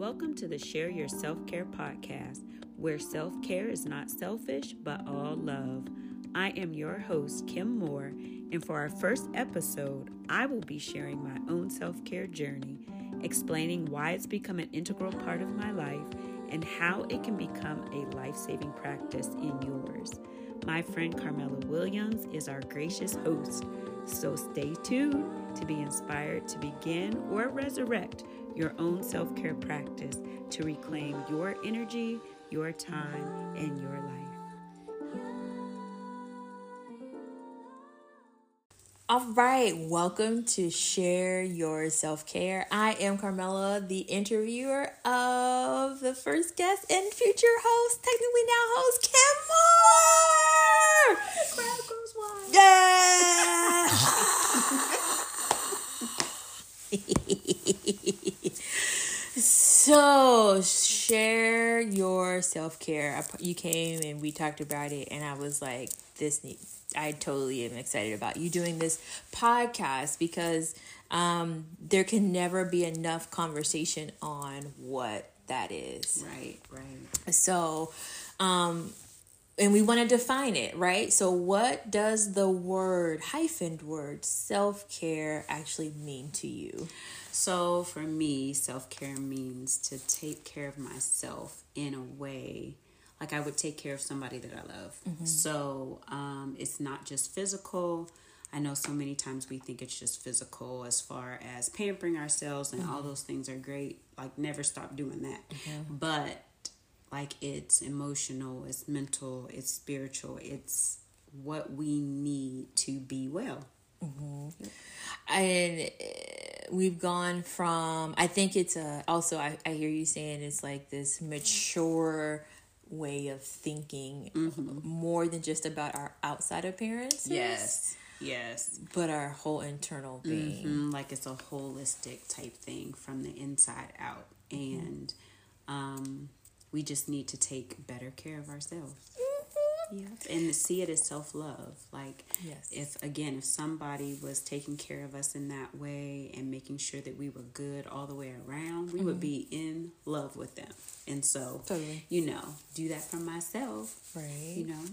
Welcome to the Share Your Self Care podcast, where self care is not selfish but all love. I am your host, Kim Moore, and for our first episode, I will be sharing my own self care journey, explaining why it's become an integral part of my life and how it can become a life saving practice in yours. My friend Carmela Williams is our gracious host, so stay tuned to be inspired to begin or resurrect your own self care practice to reclaim your energy, your time, and your life. All right, welcome to Share Your Self Care. I am Carmela, the interviewer of the first guest and future host, technically now host, Kim Moore. The crowd goes wild. Yeah. so, share your self care. You came and we talked about it, and I was like, this I totally am excited about you doing this podcast because um, there can never be enough conversation on what that is. Right, right. So, um, and we want to define it, right? So, what does the word, hyphened word, self care actually mean to you? So, for me, self care means to take care of myself in a way like I would take care of somebody that I love. Mm-hmm. So um, it's not just physical. I know so many times we think it's just physical as far as pampering ourselves and mm-hmm. all those things are great. Like never stop doing that. Mm-hmm. But like it's emotional, it's mental, it's spiritual, it's what we need to be well. Mm-hmm. And uh, we've gone from, I think it's a, also, I, I hear you saying it's like this mature way of thinking mm-hmm. more than just about our outside appearance. Yes. Yes. But our whole internal being. Mm-hmm. Like it's a holistic type thing from the inside out. Mm-hmm. And um, we just need to take better care of ourselves. Yeah. And see it as self love. Like, yes. if again, if somebody was taking care of us in that way and making sure that we were good all the way around, we mm-hmm. would be in love with them. And so, totally. you know, do that for myself. Right. You know,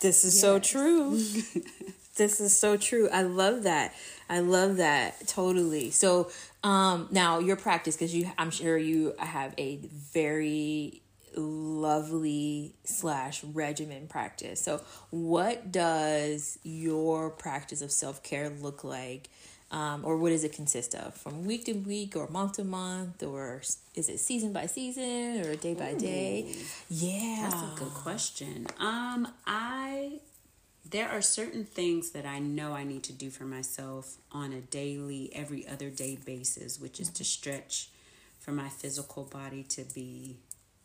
this is yes. so true. this is so true. I love that. I love that totally. So, um, now your practice, because you, I'm sure you have a very lovely slash regimen practice. So, what does your practice of self care look like? Um, or what does it consist of from week to week or month to month or is it season by season or day by day yeah that's a good question um i there are certain things that i know i need to do for myself on a daily every other day basis which is to stretch for my physical body to be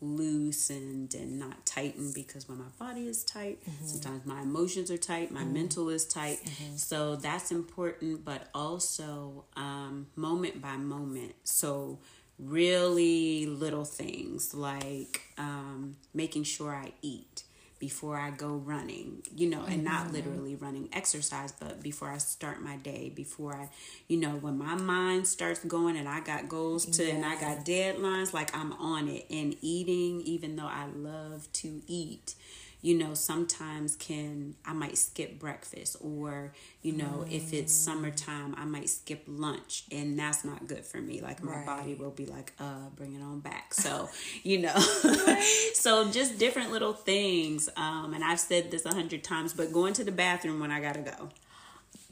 loosened and not tightened because when my body is tight, mm-hmm. sometimes my emotions are tight, my mm-hmm. mental is tight. Mm-hmm. So that's important, but also um, moment by moment. So, really little things like um, making sure I eat before I go running, you know, and not mm-hmm. literally running exercise, but before I start my day, before I, you know, when my mind starts going and I got goals to and I got deadlines, like I'm on it and eating, even though I love to eat, you know, sometimes can I might skip breakfast or, you know, mm. if it's mm. summertime, I might skip lunch and that's not good for me. Like my right. body will be like, uh, bring it on back. So, you know. so just different little things. Um, and I've said this a hundred times, but going to the bathroom when I gotta go.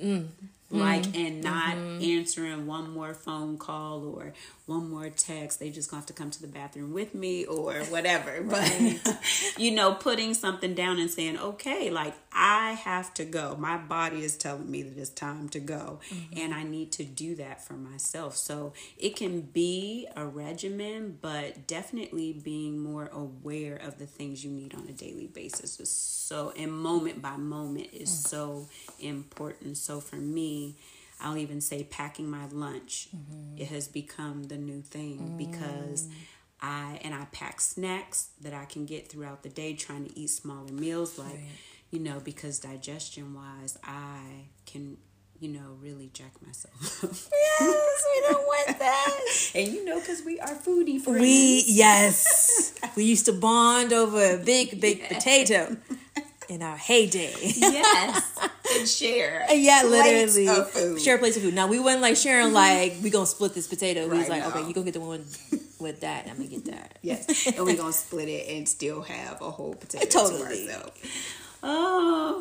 Mm like mm-hmm. and not mm-hmm. answering one more phone call or one more text they just gonna have to come to the bathroom with me or whatever but you know putting something down and saying okay like i have to go my body is telling me that it's time to go mm-hmm. and i need to do that for myself so it can be a regimen but definitely being more aware of the things you need on a daily basis is so and moment by moment is mm. so important so for me I'll even say packing my lunch. Mm-hmm. It has become the new thing mm. because I and I pack snacks that I can get throughout the day trying to eat smaller meals like right. you know because digestion wise I can you know, really jack myself. Yes, we don't want that. and you know, because we are foodie friends. We yes, we used to bond over a big baked potato in our heyday. yes, and share. Uh, yeah, plates literally share plates of food. Now we wasn't like sharing mm-hmm. like we gonna split this potato. We was like, okay, you gonna get the one with that. I'm gonna get that. Yes, and we're gonna split it and still have a whole potato Totally. to ourselves. Oh,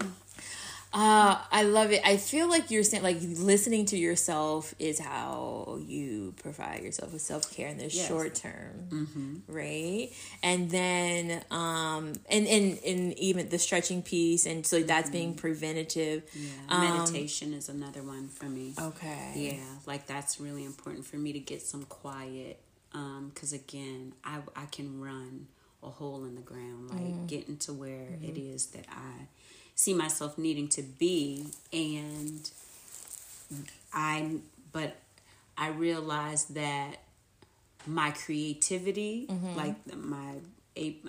Uh, I love it. I feel like you're saying like listening to yourself is how you provide yourself with self care in the Yes. short term, right? And then um, and and and even the stretching piece, and so that's being preventative. yeah. Um, Meditation is another one for me. Okay. Yeah, like that's really important for me to get some quiet. Um, because again, I I can run a hole in the ground, like getting to where it is that I see myself needing to be, and I but I realized that my creativity, mm-hmm. like my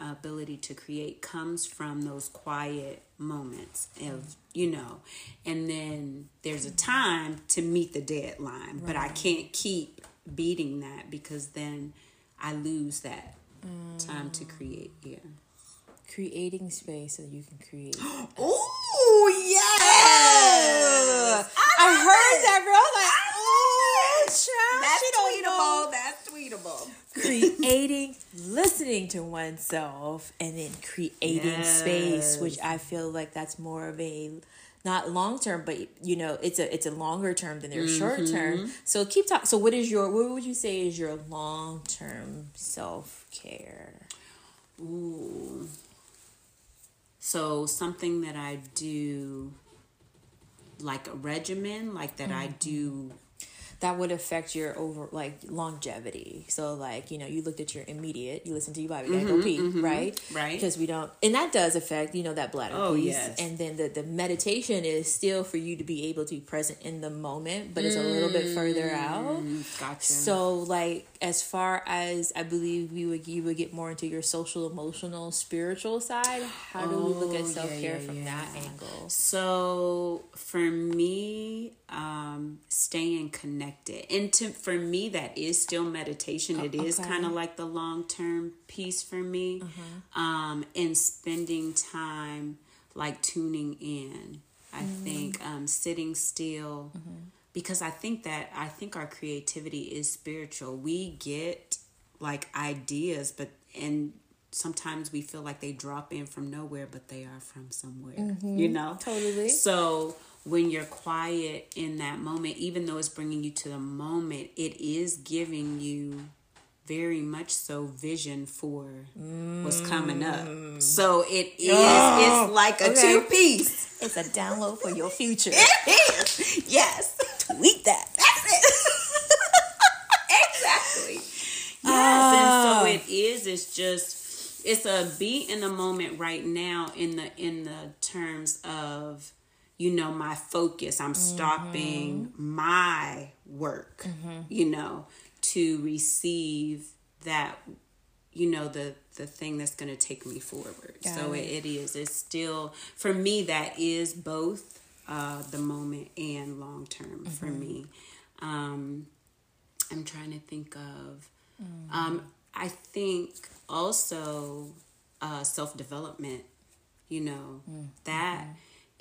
ability to create, comes from those quiet moments of you know, and then there's a time to meet the deadline, but I can't keep beating that because then I lose that mm. time to create. Yeah. Creating space so you can create. Oh yes, I heard that, bro. I was like, oh, child, she don't. That's tweetable. creating listening to oneself and then creating space which i feel like that's more of a not long term but you know it's a it's a longer term than their short mm-hmm. term so keep talking so what is your what would you say is your long term self-care Ooh. So something that I do like a regimen, like that I mm-hmm. do that would affect your over like longevity. So like you know you looked at your immediate, you listen to your body, gotta go pee, right? Mm-hmm, right. Because we don't, and that does affect you know that bladder Oh, piece. yes. And then the the meditation is still for you to be able to be present in the moment, but it's a little bit further out. gotcha. So like as far as I believe we would you would get more into your social, emotional, spiritual side. How do we look Oh, at self care yeah, from yeah. that angle? So for me, um, staying connected, and to for me that is still meditation. It is okay. kind of like the long term piece for me, um, and spending time like tuning in. I think um, sitting still. Because I think that I think our creativity is spiritual. We get like ideas, but and sometimes we feel like they drop in from nowhere, but they are from somewhere. Mm-hmm. You know, Totally. So when you're quiet in that moment, even though it's bringing you to the moment, it is giving you very much so vision for what's coming up. Mm. So it is. Oh, it's like a okay. two piece. It's a download for your future. It is. Yes. Tweet that. That's it. exactly. Yes, and so ah. it is. It's just it's a be in the moment right now in the in the terms of you know my focus. I'm stopping my work. You know to receive that you know the the thing that's going to take me forward. So it, it is it's still for me that is both uh the moment and long term for me. Um i'm trying to think of um i think also uh self-development you know? That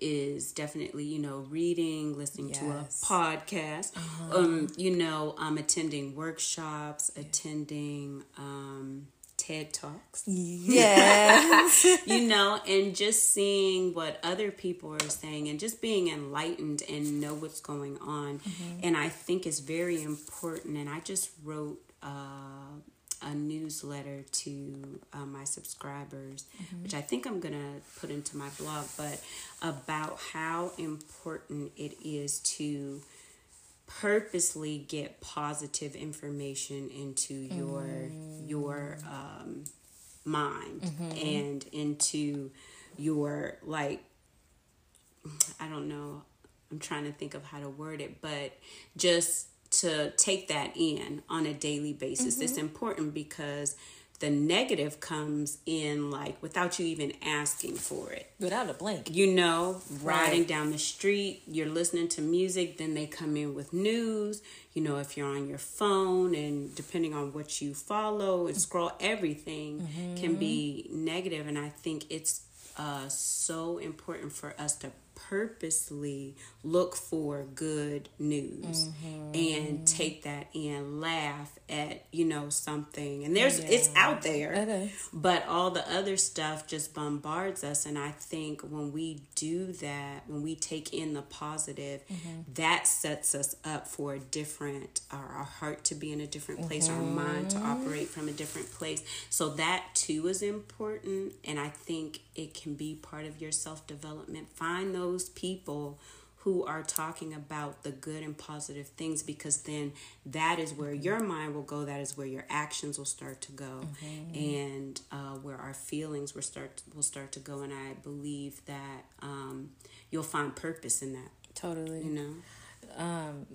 is definitely you know reading listening to a Yes. podcast um you know um attending workshops attending um ted talks. Yes. you know and just seeing what other people are saying and just being enlightened and know what's going on. And i think it's very important and i just wrote uh a newsletter to uh, my subscribers, which I think I'm gonna put into my blog, but about how important it is to purposely get positive information into your your um, mind and into your like I don't know I'm trying to think of how to word it but just to take that in on a daily basis it's important because the negative comes in like without you even asking for it. Without a blink. You know, riding down the street, you're listening to music, then they come in with news. You know, if you're on your phone and depending on what you follow and scroll, everything mm-hmm. can be negative. And I think it's uh, so important for us to purposely look for good news mm-hmm. and take that and laugh at you know something and there's yeah. it's out there but all the other stuff just bombards us and i think when we do that when we take in the positive mm-hmm. that sets us up for a different our, our heart to be in a different place mm-hmm. our mind to operate from a different place so that too is important and i think it can be part of your self-development find those people who are talking about the good and positive things because then that is where mm-hmm. your mind will go that is where your actions will start to go mm-hmm. and uh, where our feelings will start will start to go and i believe that um, you'll find purpose in that totally you know um,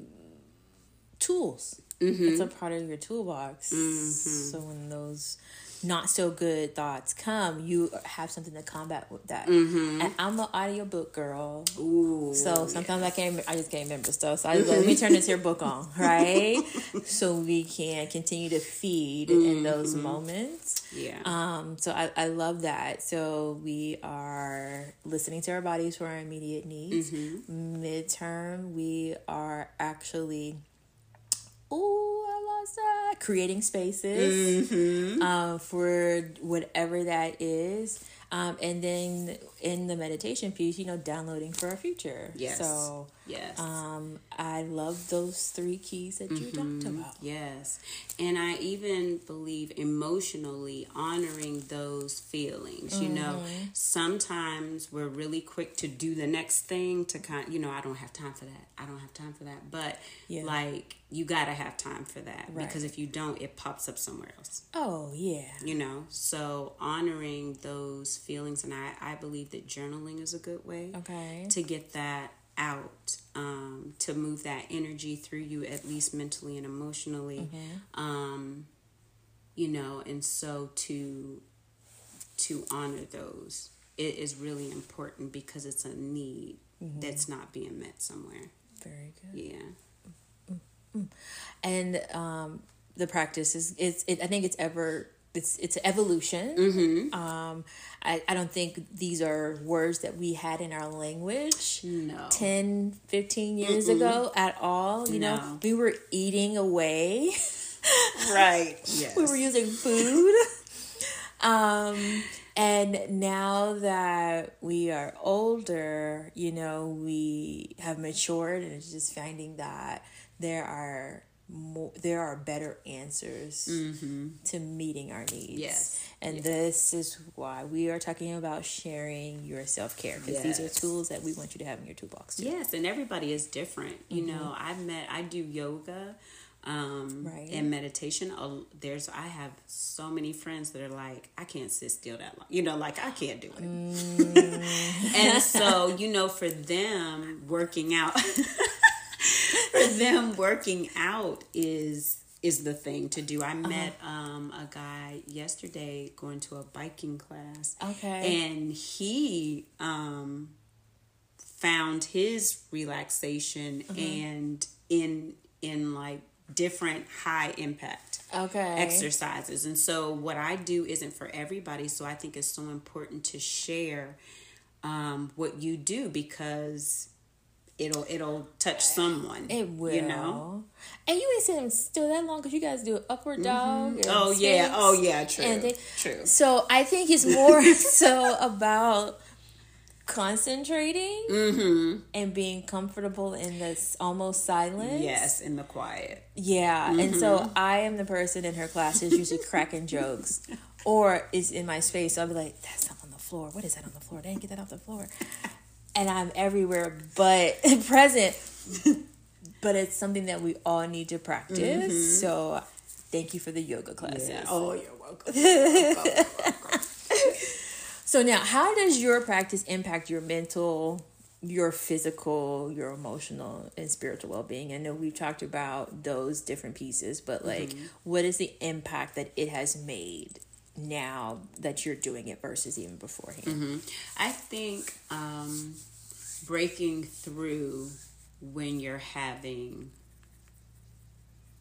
tools mm-hmm. it's a part of your toolbox mm-hmm. so when those not so good thoughts come, you have something to combat with that. Mm-hmm. And I'm an audiobook girl. Ooh, so sometimes I can't, I just can't remember stuff. So I just, let me turn this here book on, right? so we can continue to feed mm-hmm. in those moments. Yeah. Um. So I, I love that. So we are listening to our bodies for our immediate needs. Mm-hmm. Midterm, we are actually oh, I lost that. Creating spaces mm-hmm. um, for whatever that is. Um, and then in the meditation piece, you know, downloading for our future. Yes. So yes, um, I love those three keys that you mm-hmm. talked about. Yes, and I even believe emotionally honoring those feelings. Mm-hmm. You know, mm-hmm. sometimes we're really quick to do the next thing to kind. You know, I don't have time for that. I don't have time for that. But yeah. like you gotta have time for that right. because if you don't, it pops up somewhere else. Oh yeah. You know, so honoring those feelings, and I I believe that journaling is a good way. Okay. To get that out, um, to move that energy through you, at least mentally and emotionally. Mm-hmm. Um, you know, and so to to honor those it is really important because it's a need mm-hmm. that's not being met somewhere. Very good. Yeah. And um, the practice is it's it, I think it's ever it's it's evolution. Mm-hmm. Um, I, I don't think these are words that we had in our language no. 10, 15 years Mm-mm. ago at all. You no. know, we were eating away. right. Yes. We were using food. um, and now that we are older, you know, we have matured and it's just finding that there are more there are better answers mm-hmm. to meeting our needs yes and yes. this is why we are talking about sharing your self-care because yes. these are tools that we want you to have in your toolbox too. yes and everybody is different you mm-hmm. know i've met i do yoga um right. and meditation there's i have so many friends that are like i can't sit still that long you know like i can't do it mm. and so you know for them working out for them working out is is the thing to do. I uh-huh. met um, a guy yesterday going to a biking class. Okay. And he um, found his relaxation uh-huh. and in in like different high impact okay exercises. And so what I do isn't for everybody, so I think it's so important to share um, what you do because it'll it'll touch someone. It will. You know. And you ain't sitting still that long because you guys do upward mm-hmm. dog. Mm-hmm. Oh yeah. Oh yeah. True. And they, true. So I think it's more so about concentrating mm-hmm. and being comfortable in this almost silence. Yes, in the quiet. Yeah. Mm-hmm. And so I am the person in her classes usually cracking jokes. Or is in my space. So I'll be like, that's not on the floor. What is that on the floor? They didn't get that off the floor and I'm everywhere but present. but it's something that we all need to practice. Mm-hmm. So thank you for the yoga classes. Yeah. Oh, you're welcome. You're welcome. so now, how does your practice impact your mental, your physical, your emotional, and spiritual well being? I know we've talked about those different pieces, but like, mm-hmm. what is the impact that it has made now that you're doing it versus even beforehand? Mm-hmm. I think um, breaking through when you're having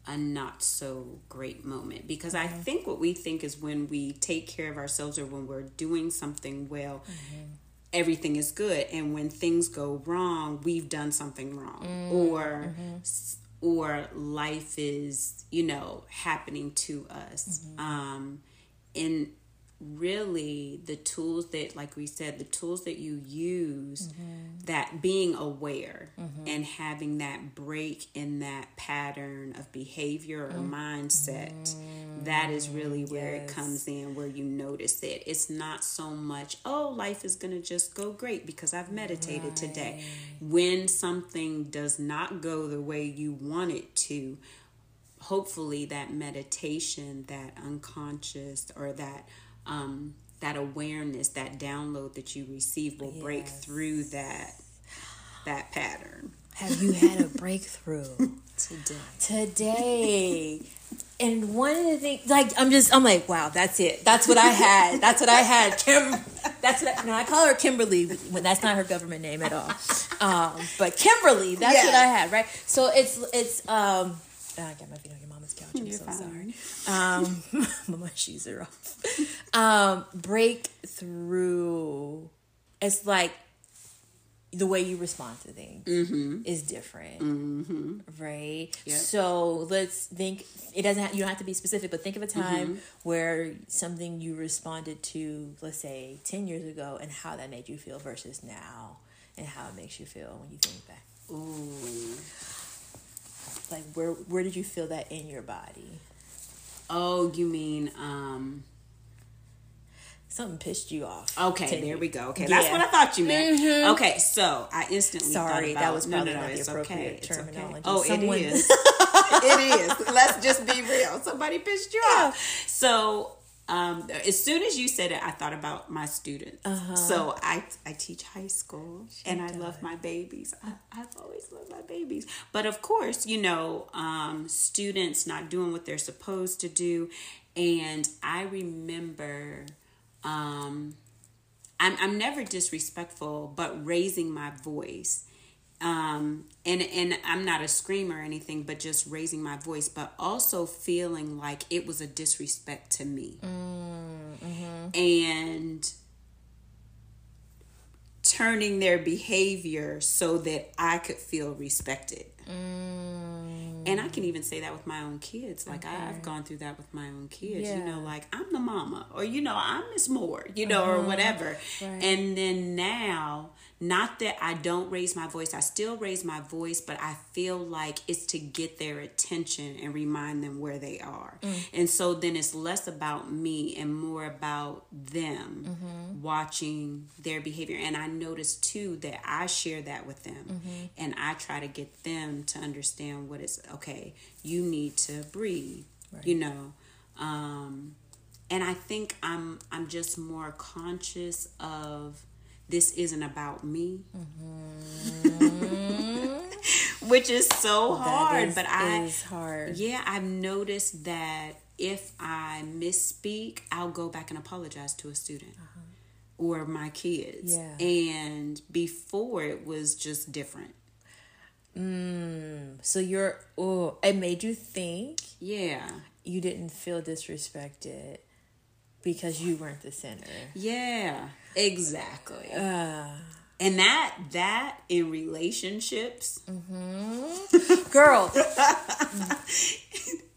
a not so great moment because I think what we think is when we take care of ourselves or when we're doing something well, mm-hmm. everything is good, and when things go wrong, we've done something wrong, mm-hmm. or or life is you know happening to us. Mm-hmm. Um, and really the tools that like we said the tools that you use mm-hmm. that being aware mm-hmm. and having that break in that pattern of behavior or mm-hmm. mindset that is really where yes. it comes in where you notice it it's not so much oh life is going to just go great because i've meditated right. today when something does not go the way you want it to hopefully that meditation that unconscious or that um, that awareness, that download that you receive will yes. break through that that pattern. Have you had a breakthrough today? Today. And one of the things, like, I'm just, I'm like, wow, that's it. That's what I had. That's what I had. Kim, that's what I, no, I call her Kimberly when that's not her government name at all. Um, but Kimberly, that's yes. what I had, right? So it's, it's, um, I got my feet on your mama's couch. I'm You're so fine. sorry. Um, my shoes are off. Um, breakthrough. It's like the way you respond to things mm-hmm. is different, mm-hmm. right? Yep. So let's think. It doesn't. Have, you don't have to be specific, but think of a time mm-hmm. where something you responded to, let's say, ten years ago, and how that made you feel versus now, and how it makes you feel when you think back. Ooh like where where did you feel that in your body? Oh, you mean um something pissed you off. Okay, there we go. Okay, yeah. that's what I thought you meant. Mm-hmm. Okay, so I instantly sorry about, that was probably no, no, no, not the appropriate okay, terminology. Okay. Oh, Someone... it is. it is. Let's just be real. Somebody pissed you yeah. off. So um, as soon as you said it, I thought about my students. Uh-huh. So I I teach high school, she and does. I love my babies. I, have always loved my babies, but of course, you know, um, students not doing what they're supposed to do, and I remember. Um, I'm, I'm never disrespectful, but raising my voice um, and and I'm not a screamer or anything, but just raising my voice, but also feeling like it was a disrespect to me, mm-hmm. and turning their behavior so that I could feel respected. Mm. And I can even say that with my own kids. Like okay. I, have gone through that with my own kids. Yeah. You know, like I'm the mama, or you know, I'm Miss Moore, you know, uh-huh. or whatever. Right. And then now not that I don't raise my voice, I still raise my voice, but I feel like it's to get their attention and remind them where they are. Mm. And so then it's less about me and more about them mm-hmm. watching their behavior. And I notice too that I share that with them mm-hmm. and I try to get them to understand what is okay, you need to breathe, right. you know. Um, and I think I'm I'm just more conscious of this isn't about me. Mm-hmm. Which is so hard. Is, but I hard. Yeah, I've noticed that if I misspeak, I'll go back and apologize to a student. Uh-huh. Or my kids. Yeah. And before it was just different. Mm, so you're oh it made you think yeah you didn't feel disrespected because you weren't the center. Yeah, exactly. Uh, and that that in relationships, mm-hmm. girl,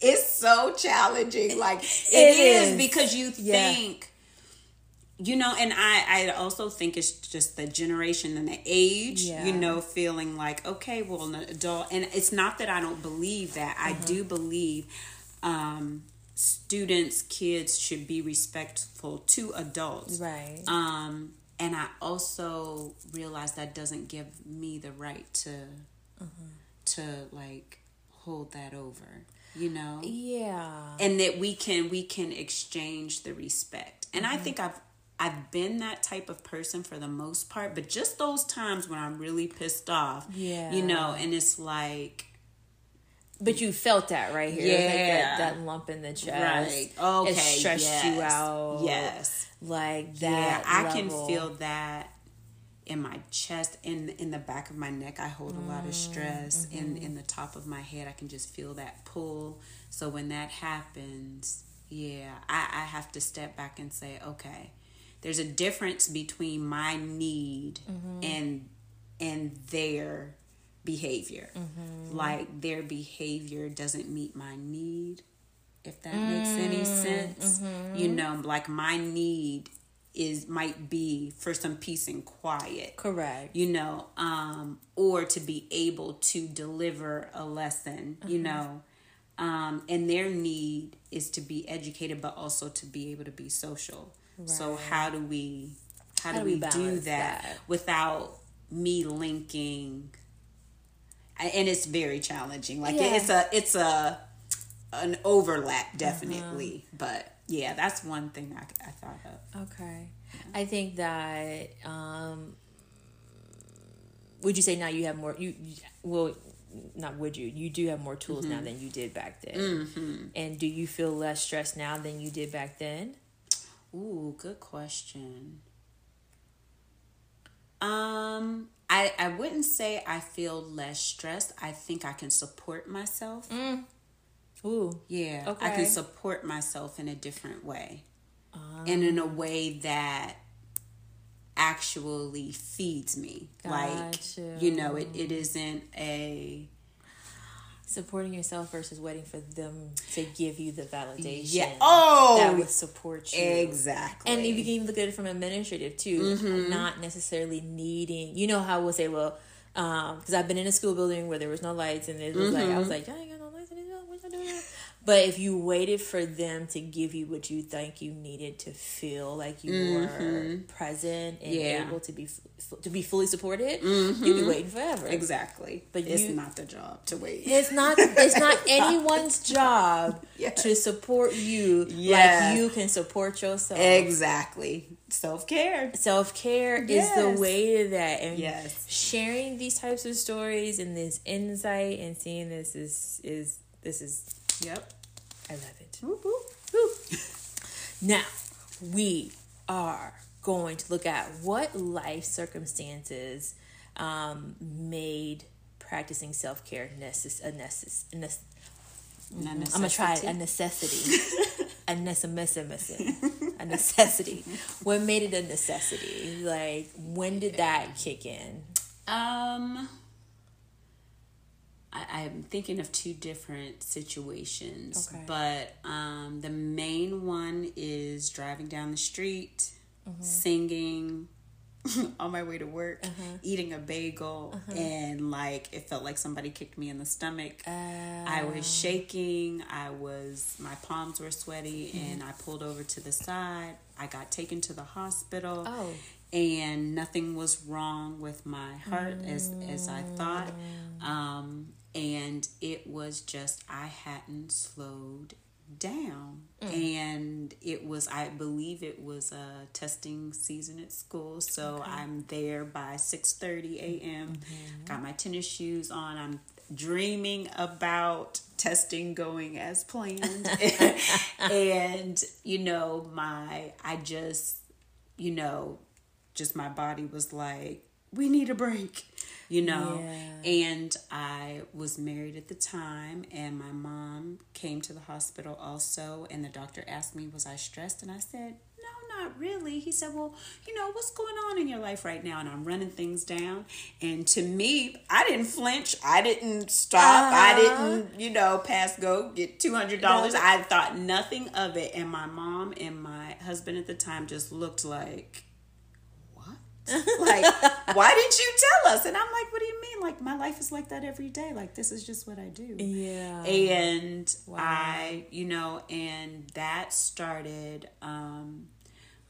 it's so challenging. Like it, it is. is. because you yeah. think you know and i i also think it's just the generation and the age yeah. you know feeling like okay well an adult and it's not that i don't believe that mm-hmm. i do believe um students kids should be respectful to adults right um and i also realize that doesn't give me the right to uh-huh. to like hold that over you know yeah and that we can we can exchange the respect and i mm-hmm. think i've I've been that type of person for the most part, but just those times when I'm really pissed off, yeah, you know, and it's like But you felt that right here. Yeah. Like that, that, lump in the chest. Right. Okay. It stressed yes. you out. Yes. Like that. Yeah, I level. can feel that in my chest in in the back of my neck i hold a lot of stress mm-hmm. in in the top of my head i can just feel that pull so when that happens yeah i i have to step back and say okay there's a difference between my need mm-hmm. and and their behavior. Mm-hmm. Like their behavior doesn't meet my need, if that mm-hmm. makes any mm, sense. Mm-hmm. You know, like my need is might be for some peace and quiet. Correct. You know, um, or to be able to deliver a lesson, you mm-hmm. know. Um, and their need is to be educated but also to be able to be social. Right. So how do we how, how do, we, we do that, that without me linking and it's very challenging like yeah. it's a it's a an overlap definitely uh-huh. but yeah that's one thing I, I thought of okay yeah. i think that um would you say now you have more you well not would you you do have more tools mm-hmm. now than you did back then mm-hmm. and do you feel less stressed now than you did back then ooh good question um, I I wouldn't say I feel less stressed. I think I can support myself. Mm. Ooh. Yeah. Okay. I can support myself in a different way. Um. And in a way that actually feeds me. Gotcha. Like, you know, it, it isn't a supporting yourself versus waiting for them to give you the validation yeah. oh, that would support you. Exactly. And if you can even look at it from administrative too, mm-hmm. not necessarily needing, you know how we'll say, well, because um, I've been in a school building where there was no lights and it was mm-hmm. like, I was like, I ain't got no lights in it, what I doing? But if you waited for them to give you what you think you needed to feel like you mm-hmm. were present and yeah. able to be to be fully supported, mm-hmm. you'd be waiting forever. Exactly. But it's you, not the job to wait. It's not. It's not anyone's job yes. to support you yes. like you can support yourself. Exactly. Self care. Self care yes. is the way to that. And yes. sharing these types of stories and this insight and seeing this is is this is Yep. I love it. Whoop, whoop, whoop. now, we are going to look at what life circumstances um, made practicing self care necess- a necess- a necess- I'm gonna try it, a necessity, a necessity, a necessity. What made it a necessity? Like, when did that kick in? Um, I, am thinking of two different situations, okay. but um, the main one is driving down the street, mm-hmm. singing on my way to work, uh-huh. eating a bagel, uh-huh. and like it felt like somebody kicked me in the stomach. Uh, I was shaking. I was my palms were sweaty, mm-hmm. and I pulled over to the side. I got taken to the hospital. Oh and nothing was wrong with my heart as as I thought. Mm. Um, and it was just I hadn't slowed down mm. and it was i believe it was a testing season at school so okay. i'm there by 6 30 a.m mm-hmm. got my tennis shoes on i'm dreaming about testing going as planned and you know my i just you know just my body was like we need a break you know? Yeah. and i was married at the time and my mom came to the hospital also and the doctor asked me was i stressed? And i said no not really. He said well you know what's going on in your life right now? And i'm running things down. And to me i didn't flinch. I didn't stop. Uh-huh. i didn't you know pass go get $200 i thought nothing of it. And my mom and my husband at the time just looked like like, why didn't you tell us? And I'm like, what do you mean? Like, my life is like that every day. Like, this is just what I do. Yeah. And wow. I, you know, and that started um,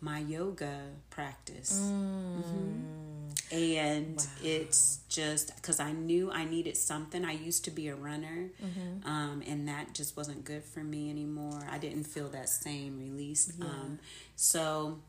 my yoga practice. Mm. Mm-hmm. And wow. it's just because I knew I needed something. I used to be a runner, mm-hmm. um, and that just wasn't good for me anymore. I didn't feel that same release. Yeah. Um, so,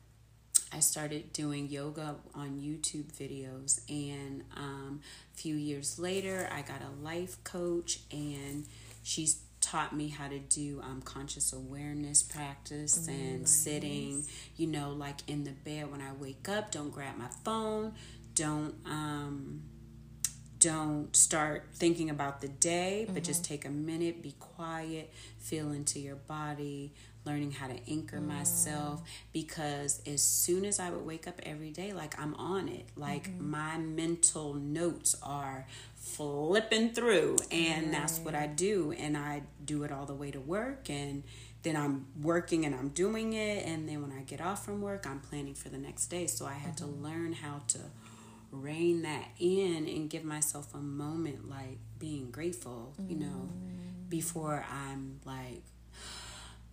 I started doing yoga on YouTube videos, and um, a few years later, I got a life coach, and she's taught me how to do um, conscious awareness practice mm, and nice. sitting you know like in the bed when i wake up don't grab my phone don't um don't start thinking about the day but mm-hmm. just take a minute be quiet feel into your body learning how to anchor mm. myself because as soon as I would wake up every day, like I'm on it. Like mm-hmm. my mental notes are flipping through, and right. that's what I do. And I do it all the way to work, and then I'm working and I'm doing it. And then when I get off from work, I'm planning for the next day. So I had mm-hmm. to learn how to rein that in and give myself a moment like being grateful, you know, mm. before I'm like,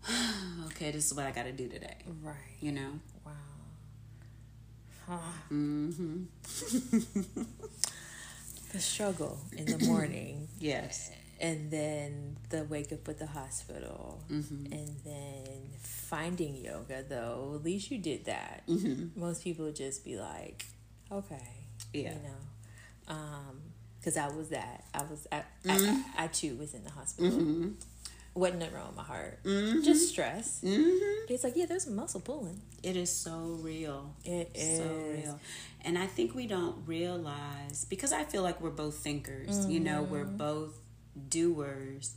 okay, this is what I got to do today. Right. You know? Wow. Huh. Mm-hmm. the struggle in the morning. yes. And then the wake up at the hospital. Mm-hmm. And then finding yoga, though. At least you did that. Mm-hmm. Most people would just be like, okay. Yeah. You know? Um, because I was that. I was, I, mm-hmm. I, I, too was in the hospital. Wasn't nothing wrong with my heart. Mm-hmm. Just stress. Mm-hmm. It's like, yeah, there's muscle pulling. It is so real. It is. So real. And I think we don't realize, because I feel like we're both thinkers, mm-hmm. you know, we're mm-hmm. both doers,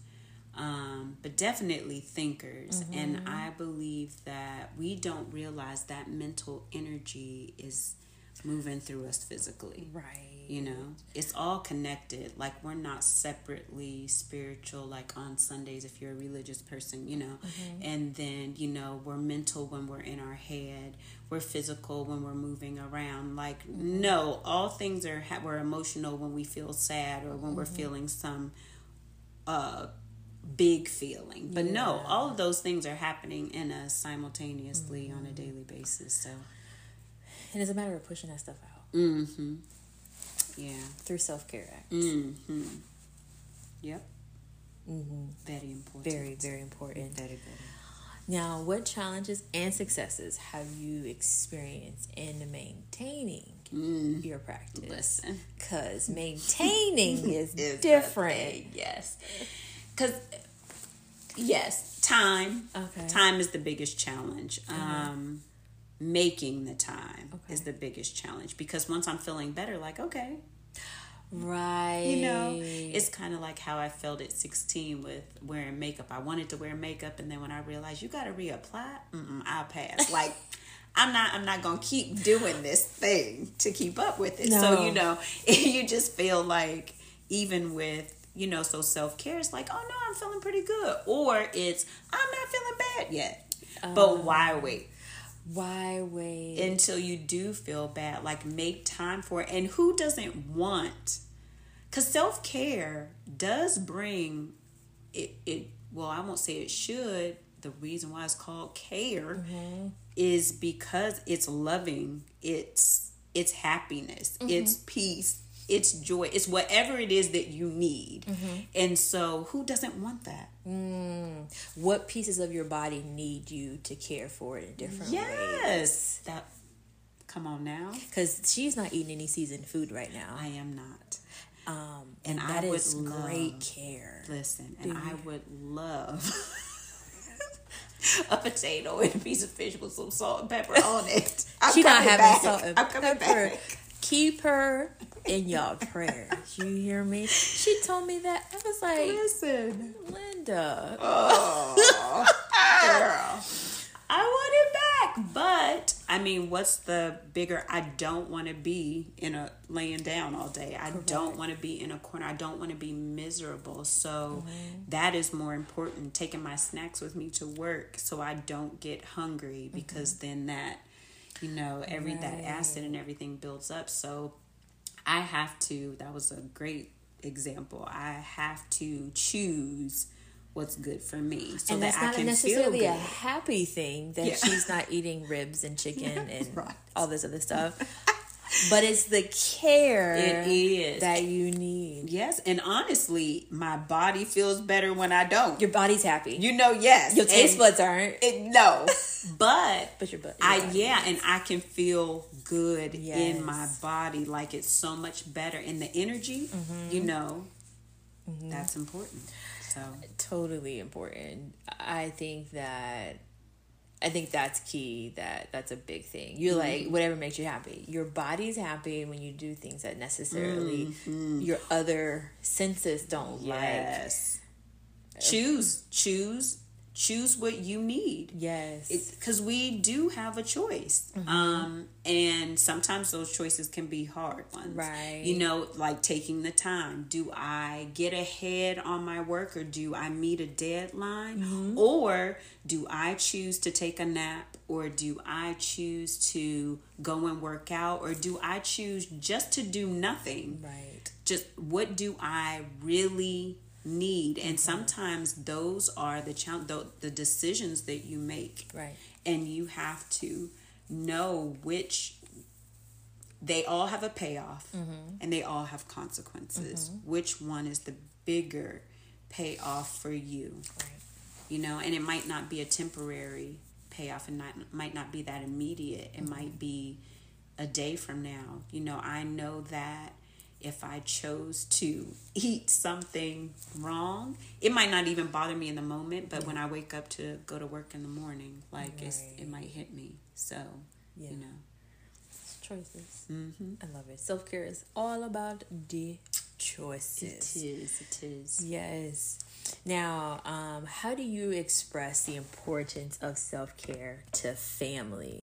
um, but definitely thinkers. And mm-hmm. I believe that we don't realize that mental energy is moving through us physically. Right you know it's all connected like we're not separately spiritual like on sundays if you're a religious person you know mm-hmm. and then you know we're mental when we're in our head we're physical when we're moving around like mm-hmm. no all things are we're emotional when we feel sad or when mm-hmm. we're feeling some uh big feeling but yeah. no all of those things are happening in us simultaneously on a mm-hmm. daily basis so and it's a matter of pushing that stuff out mm-hmm yeah. Through self care acts. Mm-hmm. Yep. Mm-hmm. Very important. Very, very important. Very, very. Now, what challenges and successes have you experienced in maintaining mm. your practice? Listen. Because maintaining is, is different. Yes. Because, yes, time. Okay. Time is the biggest challenge. Mm-hmm. Um, making the time okay. is the biggest challenge because once I'm feeling better, like, okay. Right. You know, it's kind of like how I felt at 16 with wearing makeup. I wanted to wear makeup, and then when I realized you got to reapply, I'll pass. like, I'm not I'm not gonna keep doing this thing to keep up with it. No. So you know, you just feel like even with you know, so self care is like, oh no, I'm feeling pretty good, or it's I'm not feeling bad yet. But oh. why wait? Why wait? Until you do feel bad. Like make time for it. And who doesn't want? Because self care does bring it, it, well, I won't say it should. The reason why it's called care mm-hmm. is because it's loving, it's it's happiness, mm-hmm. it's peace, it's joy, it's whatever it is that you need. Mm-hmm. And so, who doesn't want that? Mm. What pieces of your body need you to care for it in different yes. ways? That. Come on now. Because she's not eating any seasoned food right now. I am not. Um, and, and that I is love, great care. Listen, and I would love a potato and a piece of fish with some salt and pepper on it. I'm she not having back. salt and pepper. Keep her in y'all prayers. You hear me? She told me that. I was like, listen, Linda. Oh, girl. I want it back, but I mean, what's the bigger? I don't want to be in a laying down all day. I Correct. don't want to be in a corner. I don't want to be miserable. So mm-hmm. that is more important. Taking my snacks with me to work so I don't get hungry because mm-hmm. then that, you know, every right. that acid and everything builds up. So I have to, that was a great example. I have to choose what's good for me so and that that's not necessarily a happy thing that yeah. she's not eating ribs and chicken and right. all this other stuff but it's the care it is that you need. Yes, and honestly, my body feels better when I don't. Your body's happy. You know, yes. Your taste buds aren't. It, no, but but your butt. I yeah, and I can feel good yes. in my body. Like it's so much better, and the energy. Mm-hmm. You know, mm-hmm. that's important. So totally important. I think that I think that's key. That that's a big thing. You're mm-hmm. like whatever makes you happy. Your body's happy when you do things that necessarily mm-hmm. your other senses don't yes. like. Choose, choose choose what you need. Yes. Because we do have a choice. Mm-hmm. Um, and sometimes those choices can be hard ones. Right. You know, like taking the time. Do I get ahead on my work or do I meet a deadline? Mm-hmm. Or do I choose to take a nap or do I choose to go and work out or do I choose just to do nothing? Right. Just what do I really need. And sometimes those are the challenge the, the decisions that you make. Right. And you have to know which they all have a payoff mm-hmm. and they all have consequences. Mm-hmm. which one is the bigger payoff for you? Right. You know and it might not be a temporary payoff and not might not be that immediate. It mm-hmm. might be a day from now. You know i know that if I chose to eat something wrong. It might not even bother me in the moment, but when I wake up to go to work in the morning, like right. it's, it might hit me. So, yeah. you know. It's choices. Mm-hmm. I love it. Self care is all about the choices. It is. It is. Yes. Now, um, how do you express the importance of self care to family?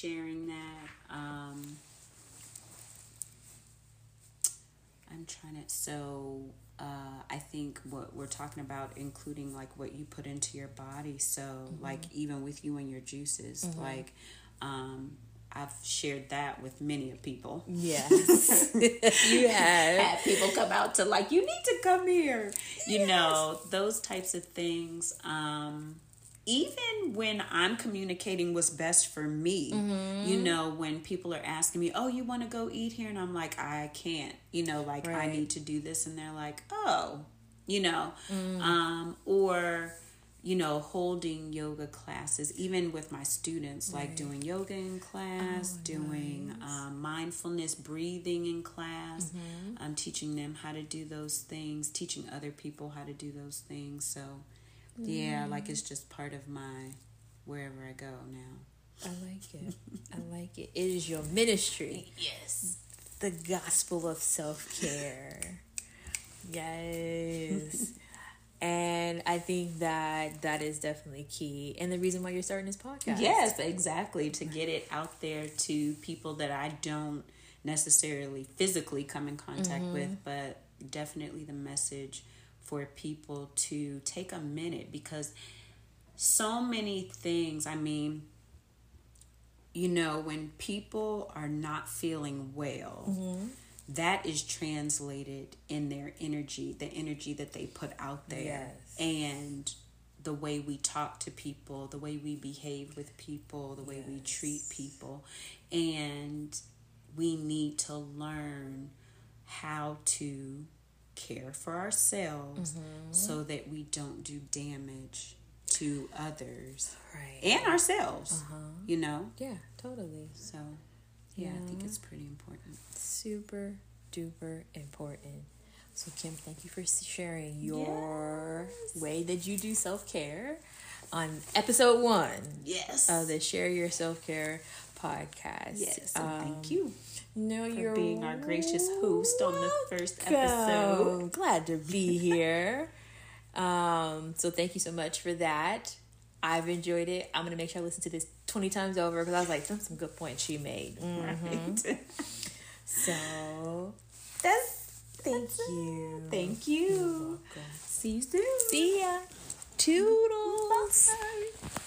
Sharing that. Um, I'm trying to. So uh, I think what we're talking about, including like what you put into your body. So mm-hmm. like even with you and your juices, mm-hmm. like. Um, I've shared that with many of people. Yes, you have. Had people come out to like, you need to come here. You know, those types of things. Um, even when I'm communicating what's best for me, mm-hmm. you know, when people are asking me, "Oh, you want to go eat here?" and I'm like, "I can't," you know, like right. I need to do this, and they're like, "Oh," you know, mm. um, or you know, holding yoga classes, even with my students, right. like doing yoga in class, oh, doing nice. um, mindfulness breathing in class. Mm-hmm. I'm teaching them how to do those things, teaching other people how to do those things. So yeah, like it's just part of my wherever I go now. I like it. I like it. It is your ministry. Yes. The gospel of self care. yes. and I think that that is definitely key. And the reason why you're starting this podcast. Yes, exactly. To get it out there to people that I don't necessarily physically come in contact mm-hmm. with, but definitely the message for people to take a minute because so many things, I mean, you know, when people are not feeling well, mm-hmm. that is translated in their energy, the energy that they put out there. Yes. And the way we talk to people, the way we behave with people, the way yes. we treat people. And we need to learn how to care for ourselves mm-hmm. so that we don't do damage to others right. and ourselves uh-huh. you know yeah totally so yeah, yeah i think it's pretty important super duper important so kim thank you for sharing your yes. way that you do self-care on episode one yes of the share your self-care podcast yes so um, thank you no, you're being our gracious host on the first episode. Glad to be here. um, so thank you so much for that. I've enjoyed it. I'm gonna make sure I listen to this 20 times over because I was like, that's some good points she made. Mm-hmm. Right. so that's thank that's you. It. Thank you. See you soon. See ya. Toodles. Bye.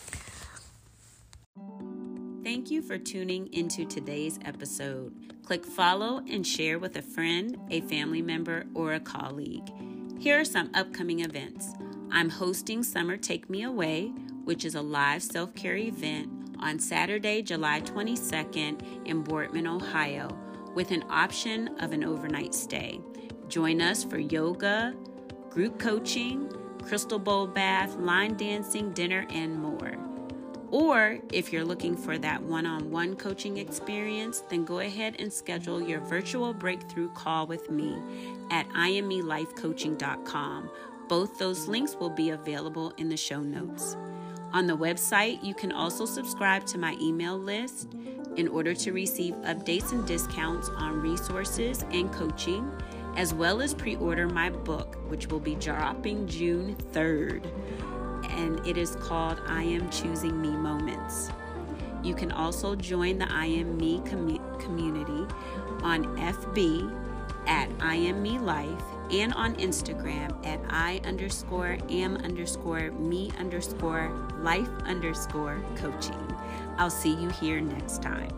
Thank you for tuning into today's episode. Click follow and share with a friend, a family member, or a colleague. Here are some upcoming events. I'm hosting Summer Take Me Away, which is a live self care event on Saturday, July 22nd in Boardman, Ohio, with an option of an overnight stay. Join us for yoga, group coaching, crystal bowl bath, line dancing, dinner, and more. Or if you're looking for that one on one coaching experience, then go ahead and schedule your virtual breakthrough call with me at iammelifecoaching.com. Both those links will be available in the show notes. On the website, you can also subscribe to my email list in order to receive updates and discounts on resources and coaching, as well as pre order my book, which will be dropping June 3rd and it is called I Am Choosing Me Moments. You can also join the I Am Me com- community on FB at I Am Me Life and on Instagram at I underscore am underscore me underscore life underscore coaching. I'll see you here next time.